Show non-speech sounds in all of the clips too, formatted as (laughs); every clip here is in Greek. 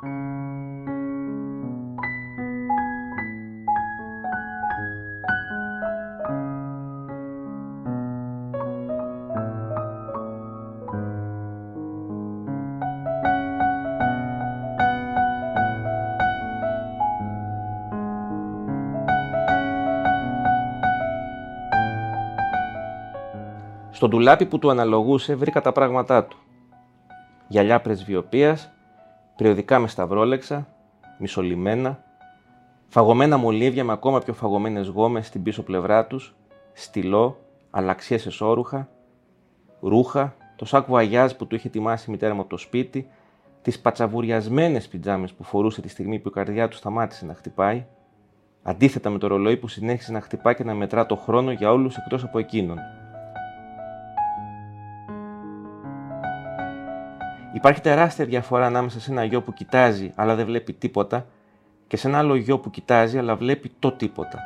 Στο ντουλάπι που του αναλογούσε βρήκα τα πράγματά του. Γυαλιά πρεσβειοποίας, περιοδικά με σταυρόλεξα, μισολυμένα, φαγωμένα μολύβια με ακόμα πιο φαγωμένες γόμες στην πίσω πλευρά τους, στυλό, αλλαξιές εσώρουχα, ρούχα, το σάκ βουαγιάζ που του είχε ετοιμάσει η μητέρα μου από το σπίτι, τις πατσαβουριασμένες πιτζάμες που φορούσε τη στιγμή που η καρδιά του σταμάτησε να χτυπάει, αντίθετα με το ρολόι που συνέχισε να χτυπάει και να μετρά το χρόνο για όλους εκτός από εκείνον. Υπάρχει τεράστια διαφορά ανάμεσα σε ένα γιο που κοιτάζει αλλά δεν βλέπει τίποτα και σε ένα άλλο γιο που κοιτάζει αλλά βλέπει το τίποτα.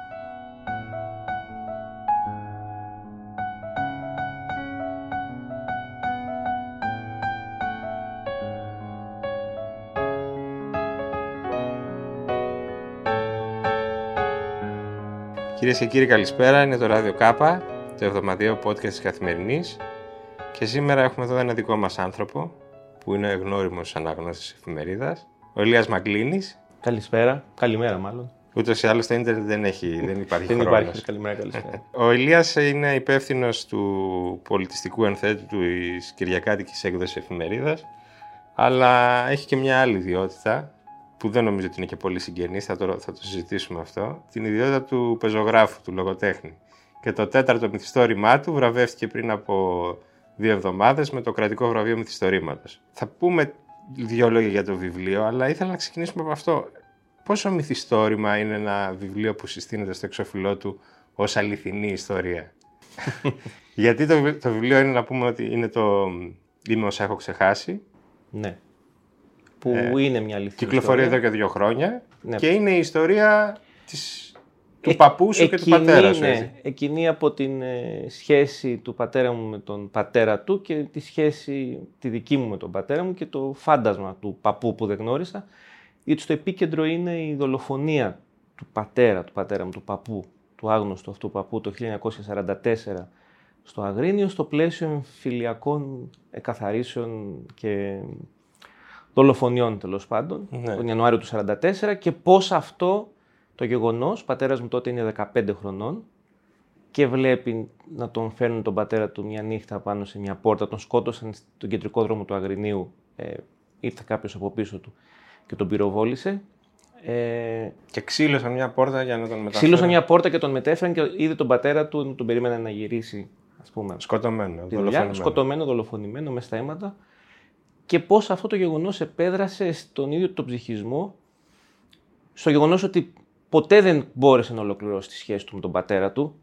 Κυρίες και κύριοι, καλησπέρα. Είναι το Ράδιο Κάπα, το εβδομαδιαίο podcast της Καθημερινής. Και σήμερα έχουμε εδώ ένα δικό μας άνθρωπο, που είναι γνώριμος ανάγνωστη τη εφημερίδας, ο Ηλίας Μαγκλίνη. Καλησπέρα, καλημέρα μάλλον. Ούτως ή άλλως το ίντερνετ δεν, έχει, (laughs) δεν υπάρχει Δεν υπάρχει καλημέρα, καλησπέρα. (laughs) ο Ηλίας είναι υπεύθυνος του πολιτιστικού ενθέτου τη Κυριακάτικης έκδοσης εφημερίδας, αλλά έχει και μια άλλη ιδιότητα που δεν νομίζω ότι είναι και πολύ συγγενής, θα το, θα το συζητήσουμε αυτό. Την ιδιότητα του πεζογράφου, του λογοτέχνη. Και το τέταρτο μυθιστόρημά του βραβεύτηκε πριν από δύο εβδομάδες με το κρατικό βραβείο μυθιστορήματος. Θα πούμε δύο λόγια για το βιβλίο, αλλά ήθελα να ξεκινήσουμε από αυτό. Πόσο μυθιστόρημα είναι ένα βιβλίο που συστήνεται στο εξώφυλλό του ως αληθινή ιστορία; (laughs) Γιατί το, το βιβλίο είναι να πούμε ότι είναι το «Είμαι όσα έχω ξεχάσει». Ναι. Που ε, είναι μια αληθινή Κυκλοφορεί εδώ και δύο χρόνια ναι. και είναι η ιστορία της του ε, παππού σου και του πατέρα σου. Ναι, εκείνη από την ε, σχέση του πατέρα μου με τον πατέρα του και τη σχέση τη δική μου με τον πατέρα μου και το φάντασμα του παππού που δεν γνώρισα. Γιατί στο επίκεντρο είναι η δολοφονία του πατέρα, του πατέρα μου, του παππού, του άγνωστου αυτού παππού το 1944 στο Αγρίνιο, στο πλαίσιο εμφυλιακών εκαθαρίσεων και δολοφονιών τέλος πάντων, ναι. τον Ιανουάριο του 1944 και πώς αυτό το γεγονός, ο πατέρας μου τότε είναι 15 χρονών και βλέπει να τον φέρνουν τον πατέρα του μια νύχτα πάνω σε μια πόρτα. Τον σκότωσαν στον κεντρικό δρόμο του Αγρινίου. Ε, ήρθε κάποιος από πίσω του και τον πυροβόλησε. Ε, και ξύλωσαν μια πόρτα για να τον μεταφέρουν. Ξύλωσαν μια πόρτα και τον μετέφεραν και είδε τον πατέρα του, τον περίμενε να γυρίσει. Ας πούμε, σκοτωμένο, δολοφονημένο. Σκοτωμένο, δολοφονημένο, μες στα αίματα. Και πώς αυτό το γεγονός επέδρασε στον ίδιο τον ψυχισμό, στο γεγονός ότι ποτέ δεν μπόρεσε να ολοκληρώσει τη σχέση του με τον πατέρα του.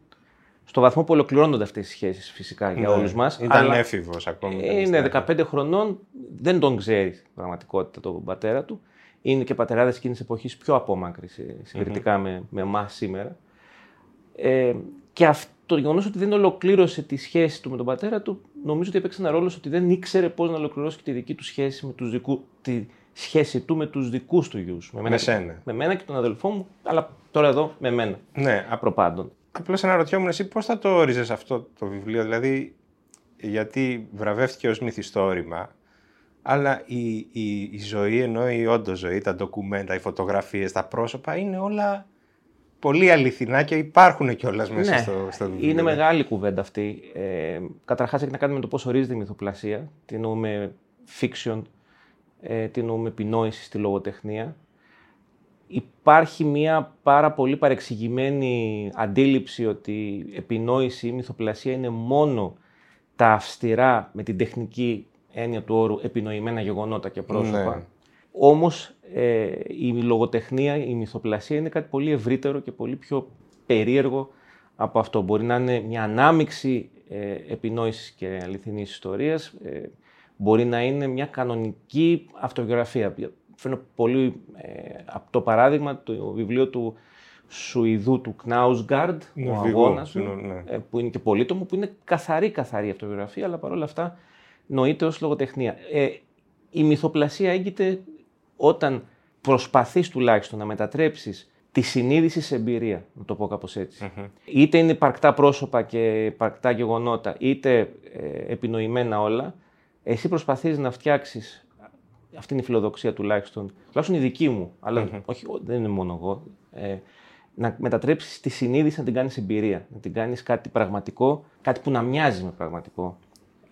Στο βαθμό που ολοκληρώνονται αυτές οι σχέσεις φυσικά για ναι, όλους μας. Ήταν έφηβος ακόμη. Είναι 15 χρονών, δεν τον ξέρει πραγματικότητα τον πατέρα του. Είναι και πατεράδες εκείνης εποχής πιο απόμακρη συγκριτικά mm-hmm. με, με εμάς σήμερα. Ε, και αυτό το γεγονός ότι δεν ολοκλήρωσε τη σχέση του με τον πατέρα του, νομίζω ότι έπαιξε ένα ρόλο ότι δεν ήξερε πώς να ολοκληρώσει και τη δική του σχέση με τους δικού, τη, σχέση του με τους δικούς του γιους. Με, μένα, σένα. Με μένα και τον αδελφό μου, αλλά τώρα εδώ με μένα. Ναι. Απροπάντων. Απλώς αναρωτιόμουν εσύ πώς θα το όριζες αυτό το βιβλίο, δηλαδή γιατί βραβεύτηκε ως μυθιστόρημα, αλλά η, η, η ζωή, ενώ η όντως ζωή, τα ντοκουμέντα, οι φωτογραφίες, τα πρόσωπα είναι όλα πολύ αληθινά και υπάρχουν κιόλας μέσα ναι, στο, στο βιβλίο. Είναι μεγάλη κουβέντα αυτή. Ε, Καταρχάς έχει να κάνει με το πώς ορίζεται η μυθοπλασία. Τι εννοούμε fiction, ε, τι εννοούμε επινόηση στη λογοτεχνία. Υπάρχει μια πάρα πολύ παρεξηγημένη αντίληψη ότι η επινόηση ή μυθοπλασία είναι μόνο τα αυστηρά με την τεχνική έννοια του όρου επινοημένα γεγονότα και πρόσωπα. Ναι. Όμως ε, η λογοτεχνία, η μυθοπλασία είναι κάτι πολύ ευρύτερο και πολύ πιο περίεργο από αυτό. Μπορεί να είναι μια ανάμιξη ε, επινόησης και αληθινής ιστορίας, ε, μπορεί να είναι μια κανονική αυτογραφία. Φέρνω πολύ ε, από το παράδειγμα το βιβλίο του Σουηδού του Knausgaard, ο αγώνας ναι. ε, που είναι και πολύτομο, που είναι καθαρή καθαρή αυτογραφία, αλλά παρόλα αυτά νοείται ως λογοτεχνία. Ε, η μυθοπλασία έγκυται όταν προσπαθείς τουλάχιστον να μετατρέψεις τη συνείδηση σε εμπειρία, να το πω κάπως Είτε είναι υπαρκτά πρόσωπα και υπαρκτά γεγονότα, είτε ε, επινοημένα όλα, εσύ προσπαθείς να φτιάξεις, αυτή είναι η φιλοδοξία τουλάχιστον, τουλάχιστον η δική μου, όχι, δεν είναι μόνο εγώ, ε, να μετατρέψεις τη συνείδηση να την κάνεις εμπειρία, να την κάνεις κάτι πραγματικό, κάτι που να μοιάζει με πραγματικό.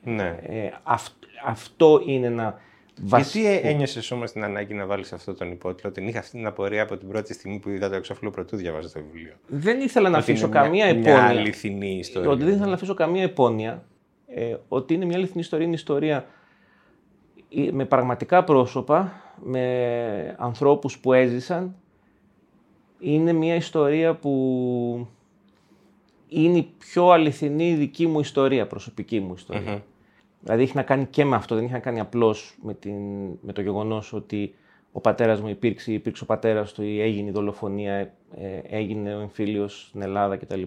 Ναι. Ε, αυτό είναι ένα βασικό. Γιατί ένιωσες όμως την ανάγκη να βάλεις αυτό τον υπότιτλο, την είχα αυτή την απορία από την πρώτη στιγμή που είδα το εξώφυλλο πρωτού διαβάζω το βιβλίο. Δεν ήθελα να αφήσω καμία μια, επώνυα. Μια αληθινή ιστορία. Ότι δεν ήθελα να αφήσω καμία επώνυα. Ε, ότι είναι μια αληθινή ιστορία, είναι ιστορία ε, με πραγματικά πρόσωπα, με ανθρώπους που έζησαν. Είναι μια ιστορία που είναι η πιο αληθινή δική μου ιστορία, προσωπική μου ιστορια Δηλαδή έχει να κάνει και με αυτό, δεν έχει να κάνει απλώς με, με το γεγονός ότι ο πατέρας μου υπήρξε, υπήρξε ο πατέρας του ή έγινε η δολοφονία, ε, έγινε ο εμφύλιος στην Ελλάδα κτλ.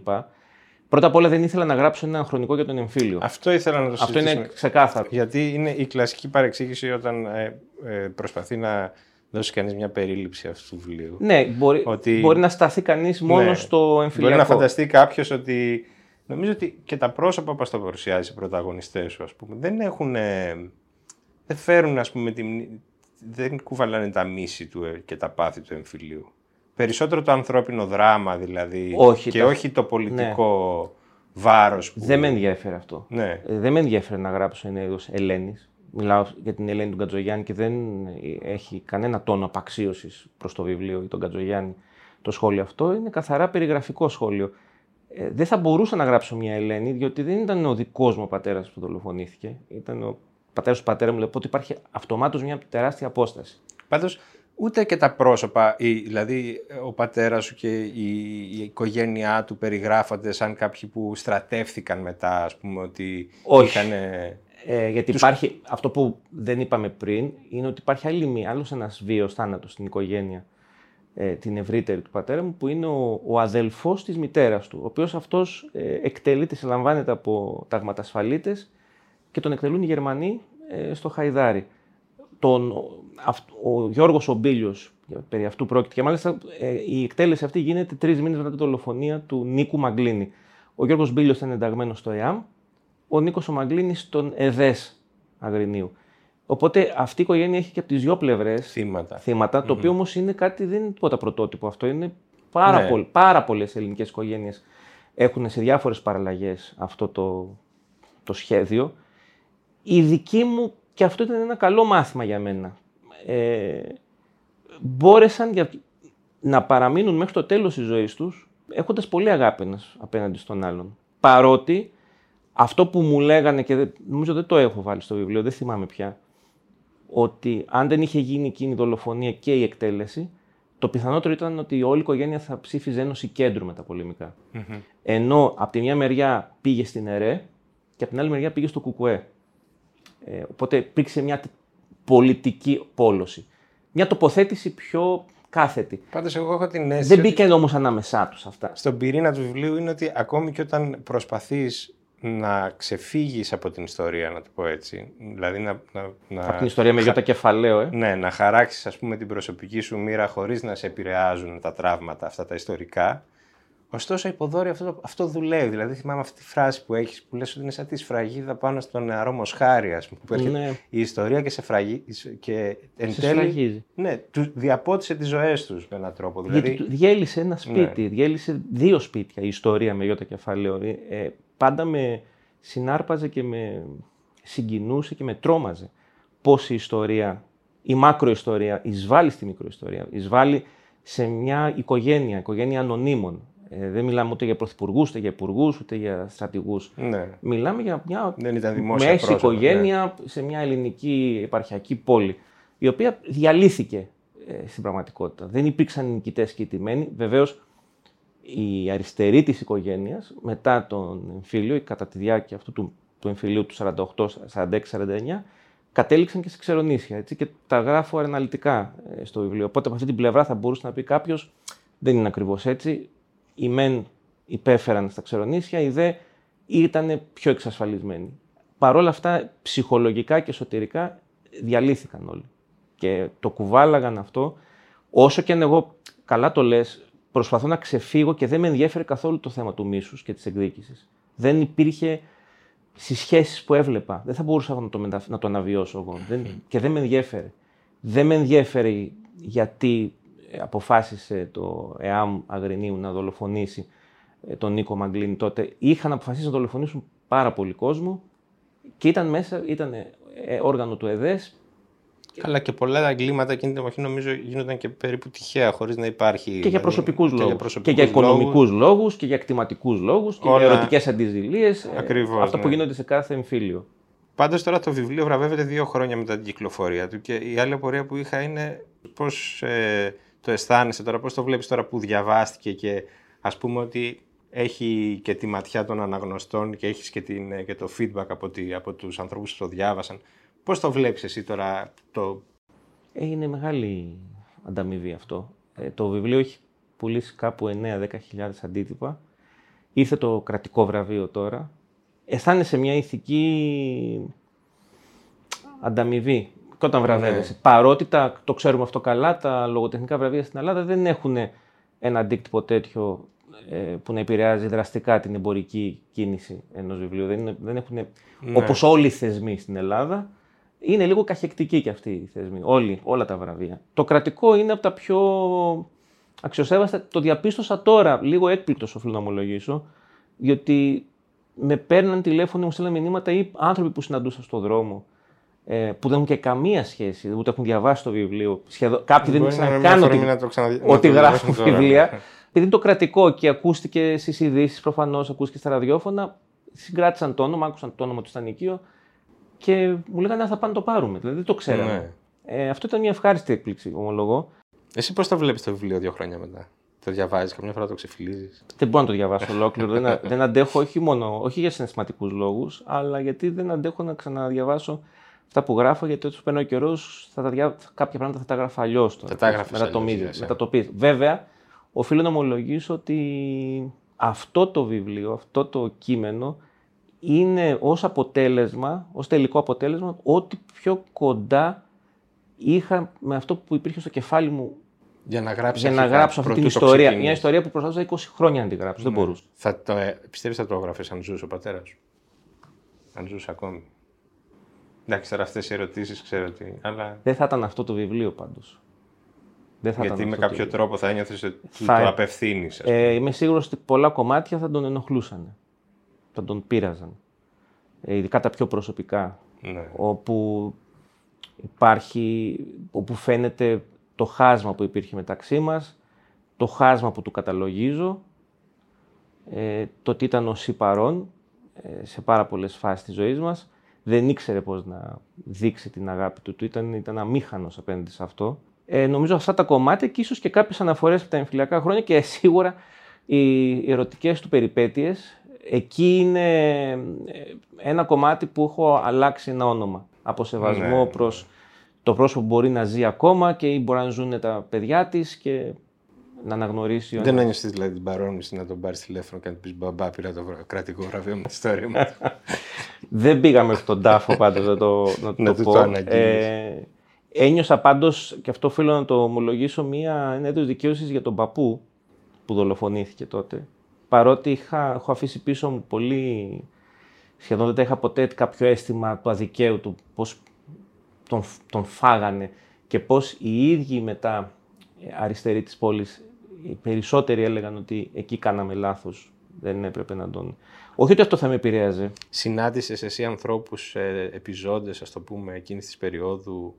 Πρώτα απ' όλα δεν ήθελα να γράψω ένα χρονικό για τον εμφύλιο. Αυτό ήθελα να το Αυτό είναι ξεκάθαρο. Γιατί είναι η κλασική παρεξήγηση όταν ε, ε, προσπαθεί να δώσει κανείς μια περίληψη αυτού του βιβλίου. Ναι, μπορεί, ότι... μπορεί να σταθεί κανείς μόνο ναι, στο εμφυλιακό. Μπορεί να φανταστεί κάποιος ότι Νομίζω ότι και τα πρόσωπα που το παρουσιάζει οι πρωταγωνιστές σου, ας πούμε, δεν έχουν... Δεν φέρουν, ας πούμε, τη, δεν κουβαλάνε τα μίση του ε, και τα πάθη του εμφυλίου. Περισσότερο το ανθρώπινο δράμα, δηλαδή, όχι, και όχι το πολιτικό ναι. βάρος. Που... Δεν με ενδιαφέρει αυτό. Ναι. Ε, δεν με ενδιαφέρει να γράψω ένα είδος Ελένης. Μιλάω για την Ελένη του Κατζογιάννη και δεν έχει κανένα τόνο απαξίωσης προς το βιβλίο ή τον Κατζογιάννη το σχόλιο αυτό. Είναι καθαρά περιγραφικό σχόλιο. Ε, δεν θα μπορούσα να γράψω μια Ελένη, διότι δεν ήταν ο δικός μου πατέρας που δολοφονήθηκε. Ήταν ο πατέρας του πατέρα μου, λοιπόν, ότι υπάρχει αυτομάτως μια τεράστια απόσταση. Πάντως, ούτε και τα πρόσωπα, δηλαδή ο πατέρας σου και η, η οικογένειά του περιγράφονται σαν κάποιοι που στρατεύθηκαν μετά, ας πούμε, ότι Όχι. είχαν. Ε, γιατί υπάρχει αυτό που δεν είπαμε πριν, είναι ότι υπάρχει άλλη μία, άλλος ένας βίος θάνατος στην οικογένεια ε, την ευρύτερη του πατέρα μου, που είναι ο, ο αδελφός της μητέρας του, ο οποίος αυτός ε, εκτελείται, συλλαμβάνεται από ταγματασφαλίτες και τον εκτελούν οι Γερμανοί ε, στο Χαϊδάρι. Τον, ο Γιώργος Ομπίλιος, περί αυτού πρόκειται, και μάλιστα ε, η εκτέλεση αυτή γίνεται τρεις μήνες μετά την δολοφονία του Νίκου Μαγκλίνη. Ο Γιώργος Μπίλιος ήταν ενταγμένος στο ΕΑΜ, ο Νίκος ο Μαγκλίνης στον ΕΔΕΣ Αγρινίου. Οπότε αυτή η οικογένεια έχει και από τις δύο πλευρές θύματα. θύματα Το οποίο όμως είναι κάτι, δεν είναι τίποτα πρωτότυπο αυτό. Είναι πάρα, ναι. πολλ, πάρα πολλές ελληνικές οικογένειες έχουν σε διάφορες παραλλαγές αυτό το, το σχέδιο. Η δική μου, και αυτό ήταν ένα καλό μάθημα για μένα, ε, μπόρεσαν για, να παραμείνουν μέχρι το τέλος της ζωής τους έχοντας πολύ αγάπη απέναντι στον άλλον. Παρότι αυτό που μου λέγανε και νομίζω δεν το έχω βάλει στο βιβλίο, δεν θυμάμαι πια, ότι αν δεν είχε γίνει εκείνη η δολοφονία και η εκτέλεση, το πιθανότερο ήταν ότι όλη η οικογένεια θα ψήφιζε ένωση κέντρου με τα πολεμικα Ενώ από τη μια μεριά πήγε στην ΕΡΕ και από την άλλη μεριά πήγε στο ΚΚΕ. Ε, οπότε υπήρξε μια πολιτική πόλωση. Μια τοποθέτηση πιο κάθετη. Πάντως, εγώ έχω την αίσθηση. Δεν μπήκε όμως ανάμεσά τους αυτά. Στον πυρήνα του βιβλίου είναι ότι ακόμη και όταν προσπαθείς να ξεφύγεις από την ιστορία, να το πω έτσι. Δηλαδή να, να, από την ιστορία με γιώτα κεφαλαίο, ε. Ναι, να χαράξεις ας πούμε την προσωπική σου μοίρα χωρίς να σε επηρεάζουν τα τραύματα αυτά τα ιστορικά. Ωστόσο, υποδόρει αυτό, αυτό δουλεύει. Δηλαδή, θυμάμαι αυτή τη φράση που έχεις που λες ότι είναι σαν τη σφραγίδα πάνω στον νεαρό μοσχάρι, ας πούμε. Που έρχεται ναι. η ιστορία και σε φραγεί. Και εν σε τέλει. Ναι, του διαπότισε τις ζωές τους με έναν τρόπο. Δηλαδή... Γιατί διέλυσε ένα σπίτι, ναι. διέλυσε δύο σπίτια η ιστορία με γιώτα κεφαλαίο. Ε, πάντα με συνάρπαζε και με συγκινούσε και με τρόμαζε πώς η ιστορία, η μακροϊστορία εισβάλλει στη μικροϊστορία, εισβάλλει σε μια οικογένεια, οικογένεια ανωνύμων. Ε, δεν μιλάμε ούτε για πρωθυπουργούς, ούτε για υπουργούς, ούτε για στρατηγούς. Ναι. Μιλάμε για μια δεν ήταν μέση ναι. οικογένεια σε μια ελληνική επαρχιακή πόλη, η οποία διαλύθηκε ε, στην πραγματικότητα. Δεν υπήρξαν νικητές και ιτημένοι. Βεβαίως, οι αριστεροί της οικογένειας, μετά τον εμφύλιο, κατά τη διάρκεια αυτού του, του εμφυλίου του 46-49, κατέληξαν και σε ξερονήσια. Έτσι, και τα γράφω αναλυτικά ε, στο βιβλίο. Οπότε από αυτή την πλευρά θα μπορούσε να πει κάποιος, δεν είναι ακριβώς έτσι. Οι μεν υπέφεραν στα ξερονήσια, οι δε ήταν πιο εξασφαλισμένοι. Παρ' όλα αυτά, ψυχολογικά και εσωτερικά διαλύθηκαν όλοι. Και το κουβάλαγαν αυτό. Όσο και αν εγώ καλά το λες, προσπαθώ να ξεφύγω και δεν με ενδιαφέρει καθόλου το θέμα του μίσους και της εκδίκησης. Δεν υπήρχε στι σχέσει που έβλεπα. Δεν θα μπορούσα να το, μετα... να το αναβιώσω εγώ. Δεν... Και δεν με ενδιαφέρε. Δεν με ενδιαφέρει γιατί αποφάσισε το ΕΑΜ Αγρινίου να δολοφονήσει ε, τον Νίκο Μαγκλίνη τότε. Είχαν αποφασίσει να δολοφονήσουν πάρα πολύ κόσμο και ήταν μέσα, ήταν ε, όργανο του ΕΔΕΣ Καλά, και πολλά εγκλήματα εκείνη την εποχή νομίζω γίνονταν και περίπου τυχαία, χωρίς να υπάρχει. Και για προσωπικούς λόγους. Και για οικονομικούς λόγους και για κτηματικούς λόγους και Όλα... για ερωτικές αντιζηλίες. Ε, Ακριβώς. αυτά που ναι. γίνονται σε κάθε εμφύλιο. Πάντως τώρα το βιβλίο βραβεύεται δύο χρόνια μετά την κυκλοφορία του και η άλλη απορία που είχα είναι πώς ε, το αισθάνεσαι τώρα, πώς το βλέπεις τώρα που διαβάστηκε και ας πούμε ότι έχει και τη ματιά των αναγνωστών και έχεις και, την, ε, και το feedback από, τη, από τους ανθρώπους που το διάβασαν. Πώς το βλέπεις εσύ τώρα το... Ε, είναι μεγάλη ανταμοιβή αυτό. Ε, το βιβλίο έχει πουλήσει κάπου 9-10 χιλιάδες αντίτυπα. Ήρθε το κρατικό βραβείο τώρα. Αισθάνεσαι μια ηθική ανταμοιβή και όταν βραβεύεσαι. Ναι. Παρότι τα, το ξέρουμε αυτό καλά, τα λογοτεχνικά βραβεία στην Ελλάδα δεν έχουν ένα αντίκτυπο τέτοιο ε, που να επηρεάζει δραστικά την εμπορική κίνηση ενός βιβλίου. Δεν, δεν έχουν, ναι. όπως όλοι οι θεσμοί στην Ελλάδα, είναι λίγο καχεκτικοί και αυτοί οι θεσμοί. Όλοι, όλα τα βραβεία. Το κρατικό είναι από τα πιο αξιοσέβαστα. Το διαπίστωσα τώρα, λίγο έκπληκτος οφείλω να ομολογήσω, διότι με παίρναν τηλέφωνο, μου στέλναν μηνύματα ή άνθρωποι που συναντούσα στον δρόμο. Ε, που δεν έχουν και καμία σχέση, ούτε έχουν διαβάσει το βιβλίο. Σχεδόν, κάποιοι δεν ήξεραν καν ότι, ότι γράφουν βιβλία. Επειδή είναι το κρατικό και ακούστηκε στις ειδήσεις, προφανώς ακούστηκε στα ραδιόφωνα, συγκράτησαν το όνομα, άκουσαν το όνομα του στα και μου λέγανε θα πάνε το πάρουμε. Δηλαδή δεν το ξέραμε. Ναι. Ε, αυτό ήταν μια ευχάριστη έκπληξη, ομολογώ. Εσύ πώς το βλέπεις το βιβλίο δύο χρόνια μετά; Το διαβάζεις, καμιά φορά το ξεφυλίζεις; Δεν μπορώ να το διαβάσω ολόκληρο. δεν, δεν αντέχω, όχι μόνο όχι για συναισθηματικούς λόγους, αλλά γιατί δεν αντέχω να ξαναδιαβάσω αυτά που γράφω, γιατί όταν παίρνω καιρό δια... κάποια πράγματα θα τα γράφω αλλιώς. Θα τα έγραφε μετατοπίζει. Βέβαια, οφείλω να ομολογήσω ότι αυτό το βιβλίο, αυτό το κείμενο είναι ως αποτέλεσμα, ως τελικό αποτέλεσμα, ό,τι πιο κοντά είχα με αυτό που υπήρχε στο κεφάλι μου για να, γράψεις για να γράψω αυτή την ιστορία. Μια ιστορία που προσπαθούσα 20 χρόνια να την γράψω. Δεν ναι. μπορούσα. Θα το, ε, πιστεύεις θα το έγραφες αν ζούσε ο πατέρας; Σου. Αν ζούσε ακόμη; Εντάξει, τώρα αυτές οι ερωτήσεις ξέρω ότι. Αλλά... Δεν θα ήταν αυτό το βιβλίο πάντως. Γιατί με κάποιο τρόπο θα ένιωθες ότι θα... το απευθύνεις. Ε, είμαι σίγουρος ότι πολλά κομμάτια θα τον ενοχλούσαν θα τον πείραζαν. Ε, ειδικά τα πιο προσωπικά. Ναι. Όπου υπάρχει, όπου φαίνεται το χάσμα που υπήρχε μεταξύ μας, το χάσμα που του καταλογίζω, ε, το ότι ήταν ο παρόν ε, σε πάρα πολλές φάσεις της ζωής μας. Δεν ήξερε πώς να δείξει την αγάπη του, του ήταν, ήταν αμήχανος απέναντι σε αυτό. Ε, νομίζω αυτά τα κομμάτια και ίσως και κάποιες αναφορές από τα εμφυλιακά χρόνια και (laughs) σίγουρα οι ερωτικές του περιπέτειες εκεί είναι ε, ένα κομμάτι που έχω αλλάξει ένα όνομα. Από σεβασμό ναι. προς το πρόσωπο που μπορεί να ζει ακόμα και ή μπορεί να ζουν τα παιδιά της και να αναγνωρίσει. Δεν ένιωσες δηλαδή την παρόμοιση να τον πάρεις τηλέφωνο και να του πεις Μπαμπά, πήρα το κρατικό βραβείο με τη ιστορία μου. (laughs) Δεν πήγαμε μέχρι τον τάφο πάντως να το, να το, πω. ε, ένιωσα πάντως, και αυτό οφείλω να το ομολογήσω, μία έντονη δικαίωσης για τον παππού που δολοφονήθηκε τότε παρότι είχα, έχω αφήσει πίσω μου πολύ, σχεδόν δεν τα είχα ποτέ κάποιο αίσθημα του αδικαίου του, πώς τον, τον φάγανε και πώς οι ίδιοι μετά αριστεροί της πόλης, οι περισσότεροι έλεγαν ότι εκεί κάναμε λάθος, δεν έπρεπε να τον... Όχι ότι αυτό θα με επηρέαζε. Συνάντησες εσύ ανθρώπους, ε, επιζώντες, ας το πούμε, εκείνης της περίοδου,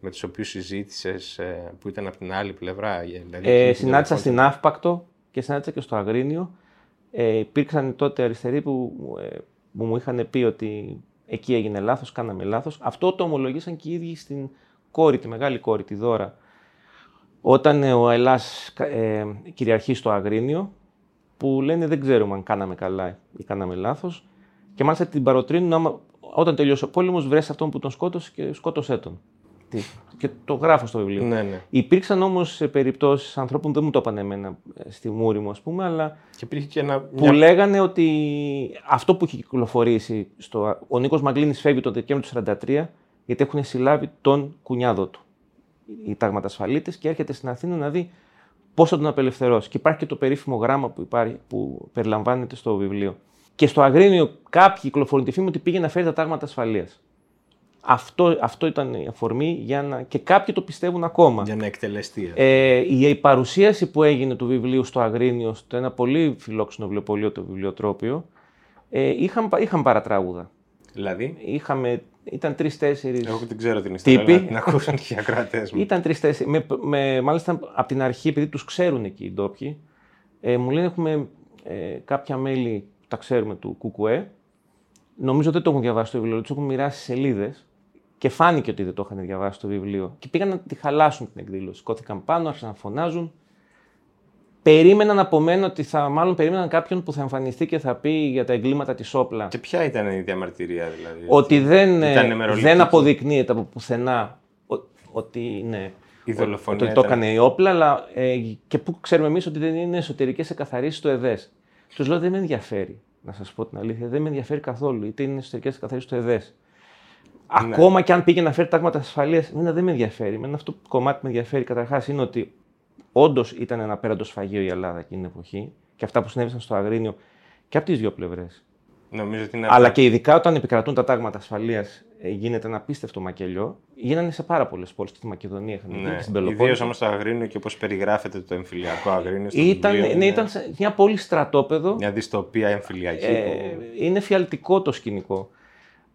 με τους οποίους συζήτησες, ε, που ήταν από την άλλη πλευρά. Δηλαδή, ε, συνάντησα στην Αύπακτο, και συνάντησα και στο Αγρίνιο. Ε, υπήρξαν τότε αριστεροί που, ε, που μου είχαν πει ότι εκεί έγινε λάθος, κάναμε λάθος. Αυτό το ομολογήσαν και οι ίδιοι στην κόρη, τη μεγάλη κόρη, τη Δώρα. Όταν ε, ο Ελλάς ε, κυριαρχεί στο Αγρίνιο, που λένε δεν ξέρουμε αν κάναμε καλά ή κάναμε λάθος. Και μάλιστα την παροτρύνουν, όταν τελειώσει ο πόλεμος, βρες αυτόν που τον σκότωσε και σκότωσέ τον. Και το γράφω στο βιβλίο. Ναι, ναι. Υπήρξαν όμως περιπτώσεις ανθρώπων, δεν μου το είπαν εμένα ε, στη μούρη μου, ας πούμε, αλλά. Και υπήρχε και ένα. που λέγανε ότι αυτό που έχει κυκλοφορήσει. Στο... Ο Νίκος Μαγκλίνης φεύγει το Δεκέμβριο του 1943, γιατί έχουν συλλάβει τον κουνιάδο του. Οι ταγματασφαλίτες και έρχεται στην Αθήνα να δει πώς θα τον απελευθερώσει. Και υπάρχει και το περίφημο γράμμα που, υπάρχει, που περιλαμβάνεται στο βιβλίο. Και στο Αγρίνιο κάποιοι κυκλοφορούν τη φήμη ότι πήγε να φέρει τα τάγματα ασφαλείας. Αυτό, αυτό ήταν η αφορμή για να. και κάποιοι το πιστεύουν ακόμα. Για να εκτελεστεί. Ε, η, η παρουσίαση που έγινε του βιβλίου στο Αγρίνιο, στο ένα πολύ φιλόξενο βιβλιοπωλείο, το βιβλιοτρόπιο, ε, είχαν, είχαν παρατράγουδα. Δηλαδή; Είχαμε, ήταν τρει-τέσσερι. Εγώ δεν ξέρω την ιστορία. Τύποι. αλλά Την ακούσαν και οι ακροατές μου. Ήταν τρει-τέσσερι. Με, με, μάλιστα από την αρχή, επειδή τους ξέρουν εκεί οι ντόπιοι, ε, μου λένε έχουμε ε, κάποια μέλη που τα ξέρουμε του ΚΚΕ. Νομίζω δεν το έχουν διαβάσει το βιβλίο, τους έχουν μοιράσει σελίδες και φάνηκε ότι δεν το είχαν διαβάσει το βιβλίο. Και πήγαν να τη χαλάσουν την εκδήλωση. Κόθηκαν πάνω, άρχισαν να φωνάζουν. Περίμεναν από μένα ότι θα, μάλλον περίμεναν κάποιον που θα εμφανιστεί και θα πει για τα εγκλήματα της όπλα. Και ποια ήταν η διαμαρτυρία δηλαδή. Ότι δεν, ε, Ήταν μεροληπτική. δεν αποδεικνύεται από πουθενά ο- ότι είναι. Η δολοφονία Ότι το ήταν- έκανε η όπλα, αλλά ε, και που ξέρουμε εμείς ότι δεν είναι εσωτερικές εκαθαρίσει του ΕΔΕΣ. Τους λέω δεν με ενδιαφέρει, να σας πω την αλήθεια. Δεν με ενδιαφέρει καθόλου. Είτε είναι εσωτερικές εκαθαρίσει του ΕΔΕΣ. Ναι. Ακόμα και αν πήγε να φέρει τάγματα ασφαλείας, εμένα δεν με ενδιαφέρει. Εμένα αυτό το κομμάτι που με ενδιαφέρει καταρχάς είναι ότι όντως ήταν ένα απέραντο σφαγείο η Ελλάδα εκείνη την εποχή και αυτά που συνέβησαν στο Αγρίνιο και από τις δύο πλευρές. Νομίζω ότι είναι. Αλλά και ειδικά όταν επικρατούν τα τάγματα ασφαλείας, γίνεται ένα απίστευτο μακελιό. Γίνανε σε πάρα πολλές πόλεις. Στη Μακεδονία είχαν γίνει, Ναι. στην Ιδίως Πελοπόννησο. όμως το Αγρίνιο και όπω περιγράφεται το εμφυλιακό Αγρίνιο. στο Ήταν, βιβλίο, ναι, είναι ήταν σε μια πόλη στρατόπεδο. Μια δυστοπία εμφυλιακή. Ε, που... είναι φιαλτικό το σκηνικό.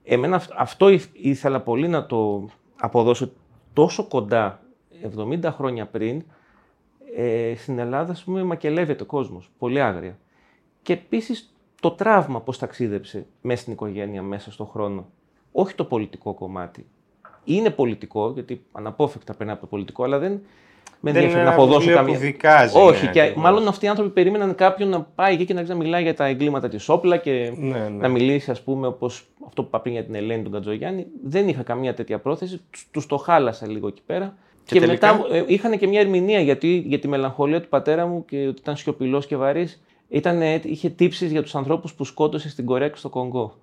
Εμένα αυ- αυτό ήθ- ήθελα πολύ να το αποδώσω τόσο κοντά, 70 χρόνια πριν, ε, στην Ελλάδα, ας πούμε, μακελεύεται ο κόσμος, πολύ άγρια. Και επίσης το τραύμα πώς ταξίδεψε μέσα στην οικογένεια, μέσα στον χρόνο. Όχι το πολιτικό κομμάτι. Είναι πολιτικό, γιατί αναπόφευκτα περνάει από το πολιτικό, αλλά δεν με Δεν είναι ενδιαφέρει να ένα αποδώσω βιβλίο καμία. που δικάζει, Όχι, ναι, και ακριβώς. μάλλον αυτοί οι άνθρωποι περίμεναν κάποιον να πάει εκεί και να αρχίσει να μιλάει για τα εγκλήματα της όπλα και Ναι, ναι. να μιλήσει, ας πούμε, όπως αυτό που είπα πριν για την Ελένη τον Κατζογιάννη. Δεν είχα καμία τέτοια πρόθεση. Τους το χάλασα λίγο εκεί πέρα. Και Και, τελικά; μετά ε, είχαν και μια ερμηνεία γιατί, για τη μελαγχολία του πατέρα μου και ότι ήταν σιωπηλός και βαρύς. είχε τύψεις για τους ανθρώπους που σκότωσε στην Κορέα και στο Κονγκό.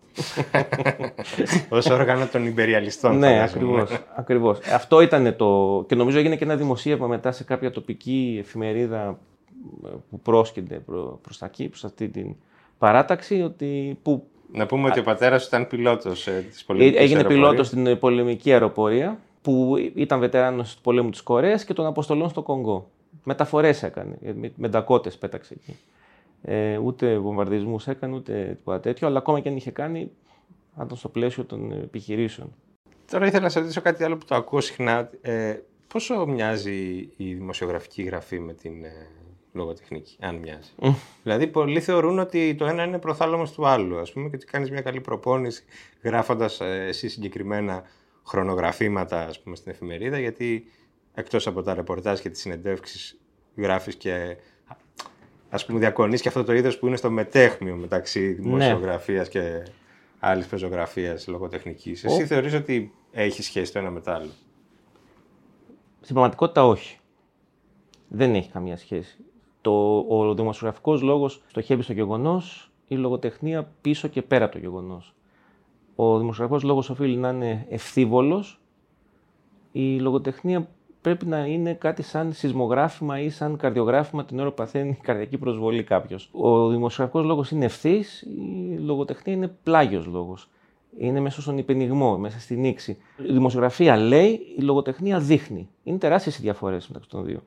(laughs) Ω όργανο των υπεριαλιστών. ναι, φαντάζομαι. ακριβώς. Ακριβώς. Αυτό ήταν το. Και νομίζω έγινε και ένα δημοσίευμα μετά σε κάποια τοπική εφημερίδα ε, που πρόσκυνται προ, προς τα εκεί, προς αυτή την παράταξη, ότι, που Να πούμε ότι ο πατέρας ήταν πιλότος ε, της Ε, πολιτικής. Έγινε πιλότος στην ε, πολεμική αεροπορία που ήταν βετεράνος του πολέμου της Κορέας και των αποστολών στο Κονγκό. Μεταφορές έκανε, ε, με- με ντακώτες πέταξε εκεί. Ε, ούτε βομβαρδισμούς έκανε, ούτε τίποτα τέτοιο, αλλά ακόμα και αν είχε κάνει, θα ήταν στο πλαίσιο των επιχειρήσεων. Τώρα ήθελα να σε ρωτήσω κάτι άλλο που το ακούω συχνά. Ε, πόσο μοιάζει η δημοσιογραφική γραφή με την ε, λογοτεχνική, αν μοιάζει; δηλαδή, πολλοί θεωρούν ότι το ένα είναι προθάλαμος του άλλου, ας πούμε, και ότι κάνεις μια καλή προπόνηση γράφοντας ε, εσύ συγκεκριμένα χρονογραφήματα, ας πούμε, στην εφημερίδα, γιατί εκτός από τα ρεπορτάζ και τις συνεντεύξεις γράφεις και ας πούμε διακονείς και αυτό το είδος που είναι στο μετέχμιο μεταξύ δημοσιογραφίας και άλλης πεζογραφίας λογοτεχνικής. Εσύ Ο- θεωρείς ότι έχει σχέση το ένα με το άλλο; Στην πραγματικότητα όχι. Δεν έχει καμία σχέση. Το, ο δημοσιογραφικός λόγος στοχεύει στο γεγονός, η λογοτεχνία πίσω και πέρα από το γεγονός. Ο δημοσιογραφικός λόγος οφείλει να είναι ευθύβολος, η λογοτεχνία πρέπει να είναι κάτι σαν σεισμογράφημα ή σαν καρδιογράφημα την ώρα που παθαίνει καρδιακή προσβολή κάποιος. Ο δημοσιογραφικός λόγος είναι ευθύς, η λογοτεχνία είναι πλάγιος λόγος. Είναι μέσα στον υπενιγμό, μέσα στη νήξη. Η δημοσιογραφία λέει, η λογοτεχνία δείχνει. Είναι τεράστιες οι διαφορές μεταξύ των δύο.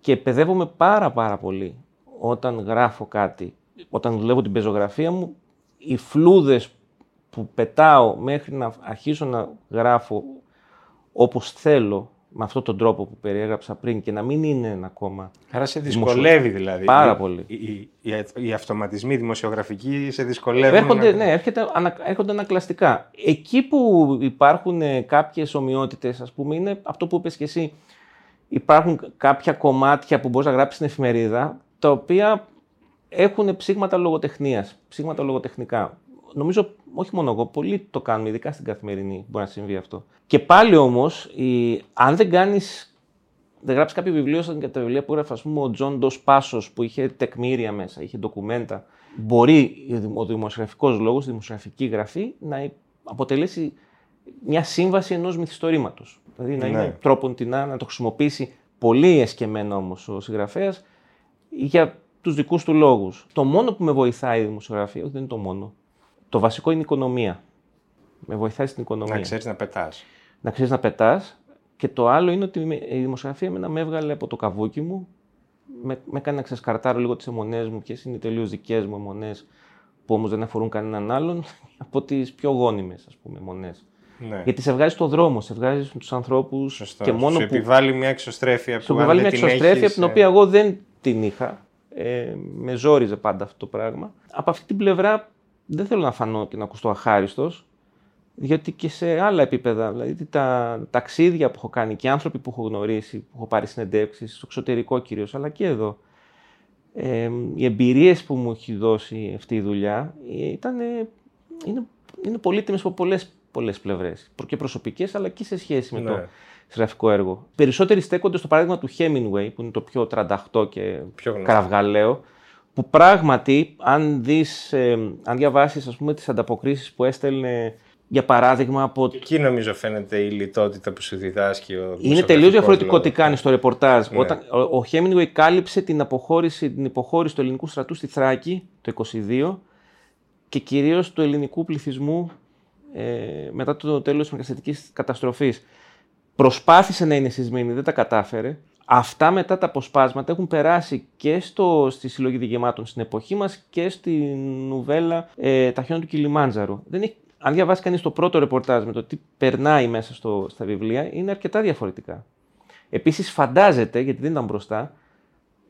Και παιδεύομαι πάρα πάρα πολύ όταν γράφω κάτι, όταν δουλεύω την πεζογραφία μου, οι φλούδες που πετάω μέχρι να αρχίσω να γράφω όπως θέλω, με αυτόν τον τρόπο που περιέγραψα πριν και να μην είναι ένα ακόμα. Άρα σε δυσκολεύει δηλαδή. Πάρα Οι- πολύ. Οι, οι, οι, οι αυτοματισμοί δημοσιογραφικοί σε δυσκολεύουν. Έρχονται, να- ναι, έρχεται, ανα, έρχονται ανακλαστικά. Εκεί που υπάρχουν ε, κάποιες ομοιότητες, ας πούμε, είναι αυτό που είπες και εσύ. Υπάρχουν κάποια κομμάτια που μπορείς να γράψεις στην εφημερίδα, τα οποία έχουν ψήγματα λογοτεχνίας, ψήγματα λογοτεχνικά. Νομίζω, όχι μόνο εγώ, πολλοί το κάνουν, ειδικά στην Καθημερινή μπορεί να συμβεί αυτό. Και πάλι όμως, η, αν δεν κάνεις δεν γράψεις κάποιο βιβλίο σαν και τα βιβλία που έγραφε ας πούμε, ο Τζον Ντος Πάσος που είχε τεκμήρια μέσα, είχε ντοκουμέντα. Μπορεί ο δημοσιογραφικός λόγος, η δημοσιογραφική γραφή να αποτελέσει μια σύμβαση ενός μυθιστορήματος. Δηλαδή να Ναι. είναι τρόπον την να το χρησιμοποιήσει πολύ εσκεμμένα όμως ο συγγραφέας για τους δικούς του λόγους. Το μόνο που με βοηθάει η δημοσιογραφία, όχι δεν είναι το μόνο. Το βασικό είναι η οικονομία. Με βοηθάει στην οικονομία. Να ξέρεις να πετάς. να ξέρεις να πετάς. Και το άλλο είναι ότι με- η δημοσιογραφία εμένα με έβγαλε από το καβούκι μου. Με, με έκανε να ξεσκαρτάρω λίγο τις αιμονές μου, ποιες είναι οι τελείως δικές μου αιμονές, που όμως δεν αφορούν κανέναν άλλον, (laughs) από τις πιο γόνιμες, ας πούμε, αιμονές. Ναι. Γιατί σε βγάζει στο δρόμο, σε βγάζει του ανθρώπους Σωστό. και μόνο Σου που. επιβάλλει μια εξωστρέφεια Σου που αν επιβάλλει δεν μια την εξωστρέφεια έχεις, από την ε, οποία εγώ δεν την είχα. Ε, με ζόριζε πάντα αυτό το πράγμα. Από αυτή την πλευρά δεν θέλω να φανώ και να ακουστώ αχάριστος, γιατί και σε άλλα επίπεδα, δηλαδή τα ταξίδια που έχω κάνει και οι άνθρωποι που έχω γνωρίσει, που έχω πάρει συνεντεύξεις, στο εξωτερικό κυρίως, αλλά και εδώ, ε, οι εμπειρίες που μου έχει δώσει αυτή η δουλειά ε, ήταν, είναι, είναι πολύτιμες από πολλές πολλές πλευρές, και προσωπικές αλλά και σε σχέση με Ναι. το συγγραφικό έργο. Περισσότεροι στέκονται στο παράδειγμα του Hemingway, που είναι το πιο 38 και Πιο γνωστό. Κραυγαλαίο, που πράγματι, αν δεις, ε, αν διαβάσεις ας πούμε τις ανταποκρίσεις που έστελνε, για παράδειγμα, από... Εκεί νομίζω φαίνεται η λιτότητα που σου διδάσκει ο Είναι δημοσιογραφικός τελείως διαφορετικό λόγος. τι κάνει στο ρεπορτάζ. Ναι. Όταν, ο, ο Hemingway κάλυψε την, αποχώρηση, την υποχώρηση του ελληνικού στρατού στη Θράκη το 22 και κυρίως του ελληνικού πληθυσμού ε, μετά το τέλος της μεγαστατικής καταστροφής. Προσπάθησε να είναι σεισμένη, δεν τα κατάφερε. Αυτά μετά τα αποσπάσματα έχουν περάσει και στο, στη συλλογή διηγημάτων στην εποχή μας και στη νουβέλα ε, «Τα χιόνια του Κιλιμάντζαρου». Δεν έχει, αν διαβάσει κανείς το πρώτο ρεπορτάζ με το τι περνάει μέσα στο, στα βιβλία, είναι αρκετά διαφορετικά. Επίσης φαντάζεται, γιατί δεν ήταν μπροστά,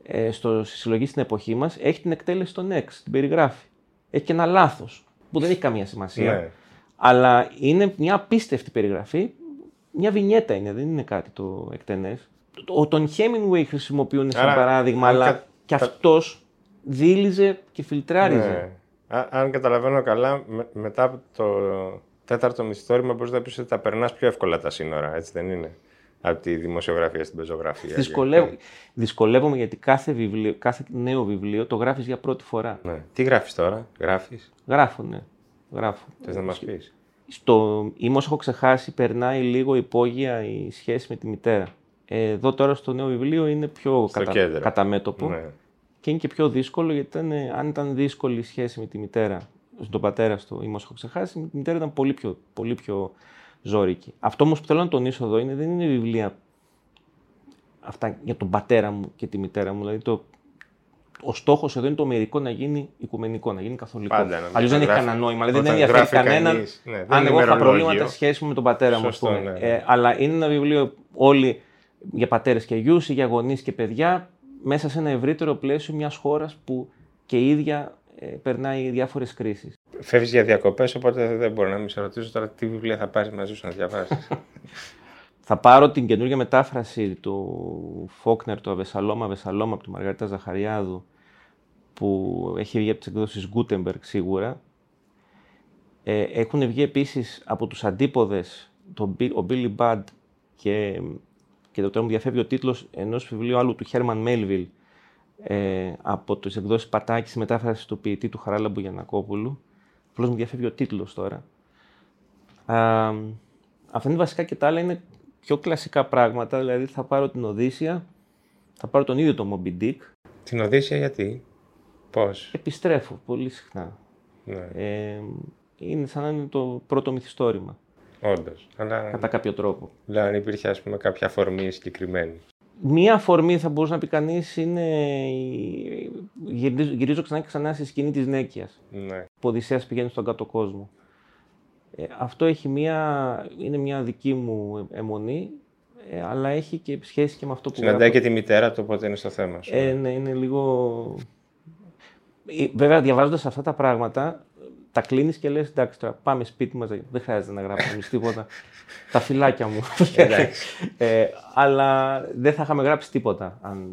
ε, στο, στη συλλογή στην εποχή μας, έχει την εκτέλεση των X, την περιγράφει. Έχει και ένα λάθος, που δεν έχει καμία σημασία. Ναι. Αλλά είναι μια απίστευτη περιγραφή. Μια βινιέτα είναι, δεν είναι κάτι το εκτενές. Ο, τον Hemingway χρησιμοποιούν σαν Άρα, παράδειγμα, αν αλλά κα- και κα- αυτός δίλιζε και φιλτράριζε. Ναι. Α- αν καταλαβαίνω καλά, με- μετά από το τέταρτο μυθιστόρημα μπορείς να πεις ότι τα περνάς πιο εύκολα τα σύνορα, έτσι δεν είναι; Από τη δημοσιογραφία στην πεζογραφία. Δυσκολεύω, δυσκολεύομαι γιατί κάθε, βιβλίο, κάθε νέο βιβλίο το γράφεις για πρώτη φορά. Ναι. Τι γράφεις τώρα, γράφεις, Γράφω, ναι. Γράφω. θες να μας πεις; Στο «Ήμος έχω ξεχάσει» περνάει λίγο υπόγεια η σχέση με τη μητέρα. Ε, Εδώ τώρα στο νέο βιβλίο είναι πιο Στο κατα... κέντρο. καταμέτωπο Ναι. και είναι και πιο δύσκολο γιατί ήταν, ε, αν ήταν δύσκολη η σχέση με τη μητέρα, στον πατέρα στο «Ήμος έχω ξεχάσει», με τη μητέρα ήταν πολύ πιο, πολύ πιο ζώρικη. Αυτό όμως που θέλω να τονίσω εδώ είναι δεν είναι βιβλία αυτά για τον πατέρα μου και τη μητέρα μου. Δηλαδή το, ο στόχος εδώ είναι το μερικό να γίνει οικουμενικό, να γίνει καθολικό. Πάντα να Αλλιώς δεν έχει γράφει- κανένα νόημα. Δηλαδή δεν όταν ενδιαφέρει γράφει κανέναν κανείς, ναι, δεν αν είναι εγώ είχα ημερολόγιο. προβλήματα στη σχέση μου με τον πατέρα μου, ας Σωστό, πούμε. ναι, ναι. Ε, αλλά είναι ένα βιβλίο όλοι για πατέρες και γιους ή για γονείς και παιδιά μέσα σε ένα ευρύτερο πλαίσιο μιας χώρας που και η ίδια ε, περνάει διάφορες κρίσεις. Φεύγεις για διακοπές, οπότε δεν μπορώ να μην σε ρωτήσω τώρα τι βιβλία θα πάρεις μαζί σου να διαβάσεις. (laughs) Θα πάρω την καινούργια μετάφραση του Φόκνερ, του Αβεσαλόμα Αβεσαλόμα από τη Μαργαρίτα Ζαχαριάδου, που έχει βγει από τις εκδόσεις Gutenberg σίγουρα. Ε, έχουν βγει επίσης από τους αντίποδες το, Bi- ο Billy Budd και, και το τώρα μου διαφεύγει ο τίτλος ενός βιβλίου άλλου του Herman Melville ε, από τις εκδόσεις Πατάκης στη μετάφραση του ποιητή του Χαράλαμπου Γιανακόπουλου. Απλώς μου διαφεύγει ο τίτλος τώρα. Α, αυτά είναι βασικά και τα άλλα είναι πιο κλασικά πράγματα, δηλαδή θα πάρω την Οδύσσια, θα πάρω τον ίδιο το Moby Dick, Την Οδύσσια γιατί, πώς; επιστρέφω πολύ συχνά. Ναι, Ε, είναι σαν να είναι το πρώτο μυθιστόρημα, όντως. Αλλά κατά κάποιο τρόπο. λέω αν υπήρχε ας πούμε, κάποια αφορμή συγκεκριμένη. Μία αφορμή θα μπορούσε να πει κανείς είναι. η- Γυρίζω, γυρίζω ξανά και ξανά στη σκηνή της Νέκιας. Ναι. που ο Οδυσσέας πηγαίνει στον κάτω κόσμο. Ε, αυτό έχει μία, είναι μια δική μου αιμονή, ε, αλλά έχει και σχέση και με αυτό που Συναντάει γράφω. και τη μητέρα του, οπότε είναι στο θέμα σου. Ε, ναι, είναι λίγο... Ε, Βέβαια, διαβάζοντας αυτά τα πράγματα, τα κλείνεις και λες, εντάξει, τώρα πάμε σπίτι μας, δεν χρειάζεται να γράψουμε εμείς τίποτα. τα φυλάκια μου. Εντάξει. ε, αλλά δεν θα είχαμε γράψει τίποτα, αν...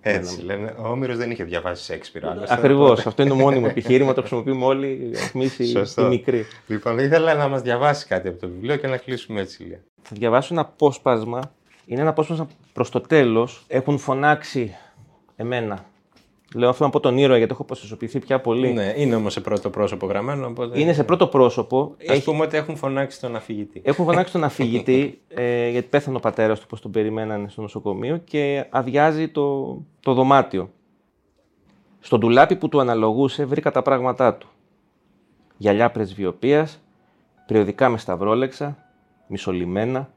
Έτσι λένε. Ο Όμηρος δεν είχε διαβάσει Σέξπιρ. άλλωστε, Ακριβώς. οπότε- Αυτό είναι το μόνιμο επιχείρημα, το χρησιμοποιούμε όλοι, εμείς οι, Σωστό. οι μικροί. Λοιπόν, ήθελα να μας διαβάσει κάτι από το βιβλίο και να κλείσουμε έτσι λίγο. Θα διαβάσω ένα απόσπασμα. Είναι ένα απόσπασμα προς το τέλος. Έχουν φωνάξει εμένα Λέω αυτό να πω τον ήρωα γιατί έχω ποσοσοποιηθεί πια πολύ. Ναι, είναι όμως σε πρώτο πρόσωπο γραμμένο. Οπότε... Είναι σε πρώτο πρόσωπο. Α Έχει... πούμε ότι έχουν φωνάξει τον αφηγητή. Έχουν φωνάξει τον αφηγητή (laughs) ε, γιατί πέθανε ο πατέρας του, πώ τον περιμένανε στο νοσοκομείο και αδειάζει το, το δωμάτιο. Στον τουλάπι που του αναλογούσε βρήκα τα πράγματά του. Γυαλιά πρεσβειοποίας, περιοδικά με σταυρόλεξα, μισολυμένα,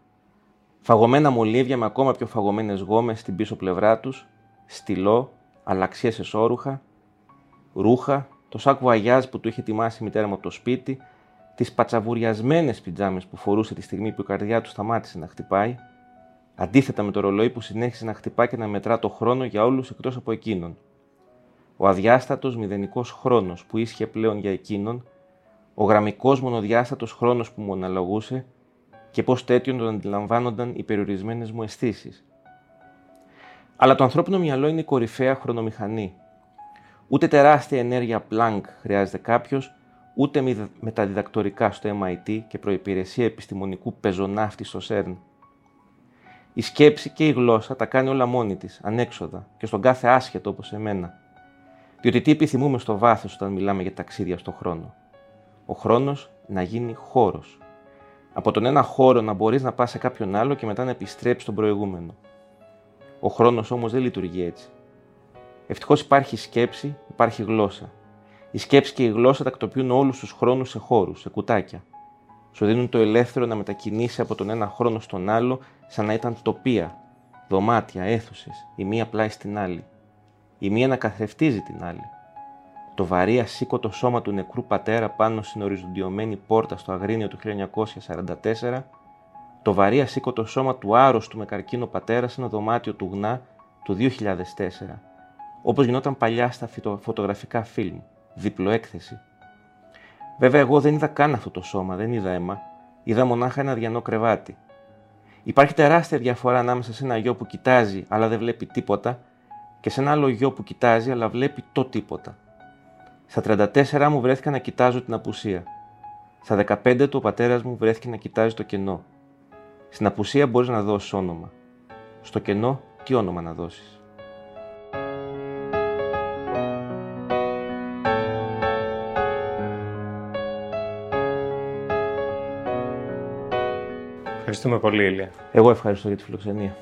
φαγωμένα μολύβια με ακόμα πιο φαγωμένες γόμες στην πίσω πλευρά τους, στυλό, αλλαξίες εσώρουχα, ρούχα, το σάκου αγιάζ που του είχε ετοιμάσει η μητέρα μου από το σπίτι, τις πατσαβουριασμένες πιτζάμες που φορούσε τη στιγμή που η καρδιά του σταμάτησε να χτυπάει, αντίθετα με το ρολόι που συνέχισε να χτυπά και να μετρά το χρόνο για όλους εκτός από εκείνον. Ο αδιάστατος μηδενικός χρόνος που ίσχυε πλέον για εκείνον, ο γραμμικός μονοδιάστατος χρόνος που μου αναλογούσε και πώς τέτοιον τον αντιλαμβάνονταν οι περιορισμένες μου αισθήσεις. Αλλά το ανθρώπινο μυαλό είναι η κορυφαία χρονομηχανή. Ούτε τεράστια ενέργεια Planck χρειάζεται κάποιος, ούτε μεταδιδακτορικά στο MIT και προϋπηρεσία επιστημονικού πεζοναύτη στο CERN. Η σκέψη και η γλώσσα τα κάνει όλα μόνη της, ανέξοδα και στον κάθε άσχετο όπως εμένα. Διότι τι επιθυμούμε στο βάθος όταν μιλάμε για ταξίδια στον χρόνο. Ο χρόνος να γίνει χώρος. Από τον ένα χώρο να μπορείς να πας σε κάποιον άλλο και μετά να επιστρέψεις στον προηγούμενο. Ο χρόνος όμως δεν λειτουργεί έτσι. Ευτυχώς υπάρχει σκέψη, υπάρχει γλώσσα. Η σκέψη και η γλώσσα τακτοποιούν όλους τους χρόνους σε χώρους, σε κουτάκια. Σου δίνουν το ελεύθερο να μετακινήσει από τον ένα χρόνο στον άλλο, σαν να ήταν τοπία, δωμάτια, αίθουσες, η μία πλάι στην άλλη. Η μία να καθρεφτίζει την άλλη. Το βαρύ ασήκωτο σώμα του νεκρού πατέρα πάνω στην οριζοντιωμένη πόρτα στο Αγρίνιο του 1944 το βαρύ ασήκωτο σώμα του άρρωστου με καρκίνο πατέρα σε ένα δωμάτιο του γνά του 2004, όπως γινόταν παλιά στα φωτογραφικά φιλμ, διπλό έκθεση. Βέβαια, εγώ δεν είδα καν αυτό το σώμα, δεν είδα αίμα, είδα μονάχα ένα διανό κρεβάτι. Υπάρχει τεράστια διαφορά ανάμεσα σε ένα γιο που κοιτάζει αλλά δεν βλέπει τίποτα και σε ένα άλλο γιο που κοιτάζει αλλά βλέπει το τίποτα. Στα 34 μου βρέθηκα να κοιτάζω την απουσία. Στα 15 του ο πατέρας μου βρέθηκε να κοιτάζει το κενό. Στην απουσία μπορείς να δώσεις όνομα. Στο κενό, τι όνομα να δώσεις. Ευχαριστούμε πολύ, Ηλία. Εγώ ευχαριστώ για τη φιλοξενία.